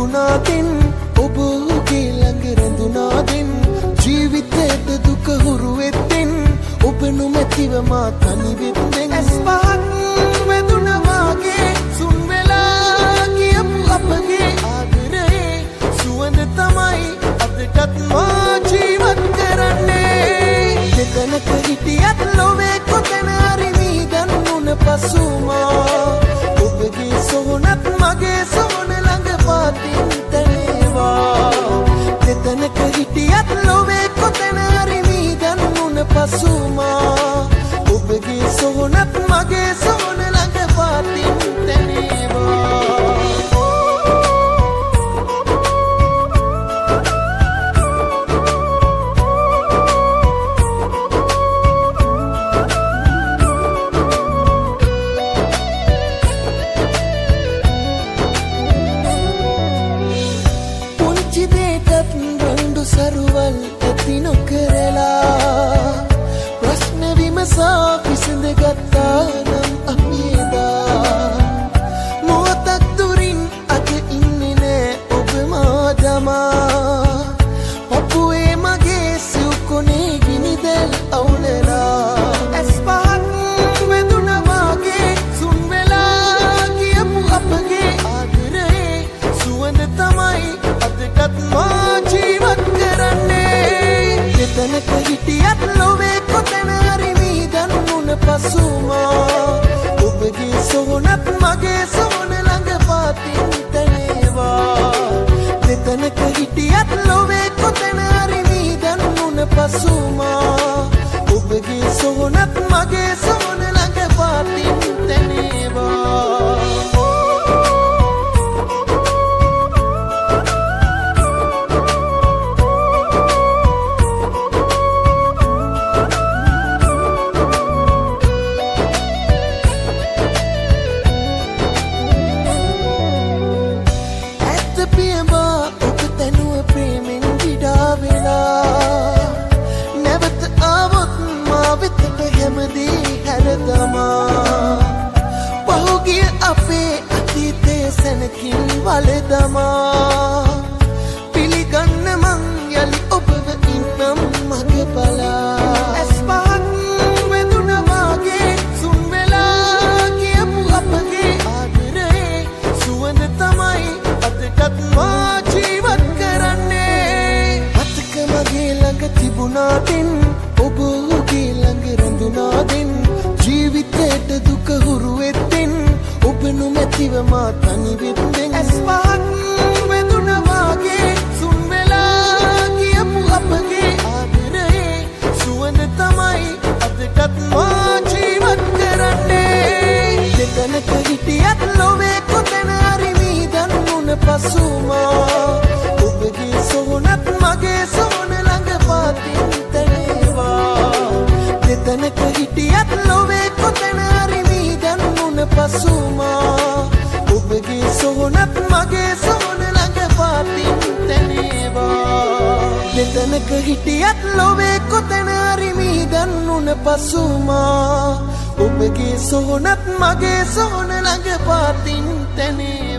තිබුණාතින් ඔබ ඔහුගේ ළඟ රැඳුනාතින් ජීවිතේට දුක හුරු වෙත්තින් ඔබ නොමැතිව මා තනි වෙත්තින් ඇස් පහක් වැදුණා මාගේ සුන් වෙලා කියපු අපගේ ආදරේ. සුවඳ තමයි අදටත් මා ජීවත් කරන්නේ. දෙතනක හිටියත් ලොවේ කොතන හරි මී දන්නුන පසු මා සොහොනත් මගේ සොහොන ළඟ පාතින් තැනේවා පුංචි දේටත් රොන්ඩු සරුවල් ඇති නොකරලා ප්‍රශ්න විමසා විසඳ ගත්තා නම් අපේදා මොහොතක් දුරින් අද ඉන්නේ නෑ ඔබ මා දමා පපුුවේ මගේ සිව්කොනේ ගිනිදැල් අවුලලා. ඇස් පහත් වැදුනවාගේ සුන් වෙලා කියපු අපගේ ආදරයේ සුවඳ තමයි අදටත් මා ජීවත් කරන්නේ. දෙතනක හිටියත් ලොවේ කොතැන හරි මී දන්නුන පසුමා ඔබගේ සොහොනත් මගේ සොහොන ළඟ පාතින් තැනේවා. දෙතනක හිටියත් ලොවේ කොතැන හරි මී දන්නුන පසුමා ඔබගේ සොහොනත් මගේ සොහොන ළඟ පාතින් තැනේවා. අපේ අතීතය සැනකින් වලදමා නොමැතිව මා තනිවෙත්තෙන් ඇස් පහත් වැදුනවාගේ. සුන් වෙලා කියපු අපගේ ආදරයේ සුවඳ තමයි අදටත් මා ජීවත් කරන්නේ. දෙතනක හිටියත් ලොවේ කොතැන හරි මී දන්නුන පසුමා. ඔබගේ සොහොනත් මගේ සොහොන ළඟ පාතින් තැනේවා. දෙතනක හිටියත් ලොවේ කොතැන හරි මී දන්නුන පසුමා. ඔබගේ සොහොනත් මගේ සොහොන ළඟ පාතින් තැනේවා. දෙතනක හිටියත් ලොවේ කොතැන හරි මී දන්නුන පසුමා. ඔබගේ සොහොනත් මගේ සොහොන ළඟ පාතින් තැනේ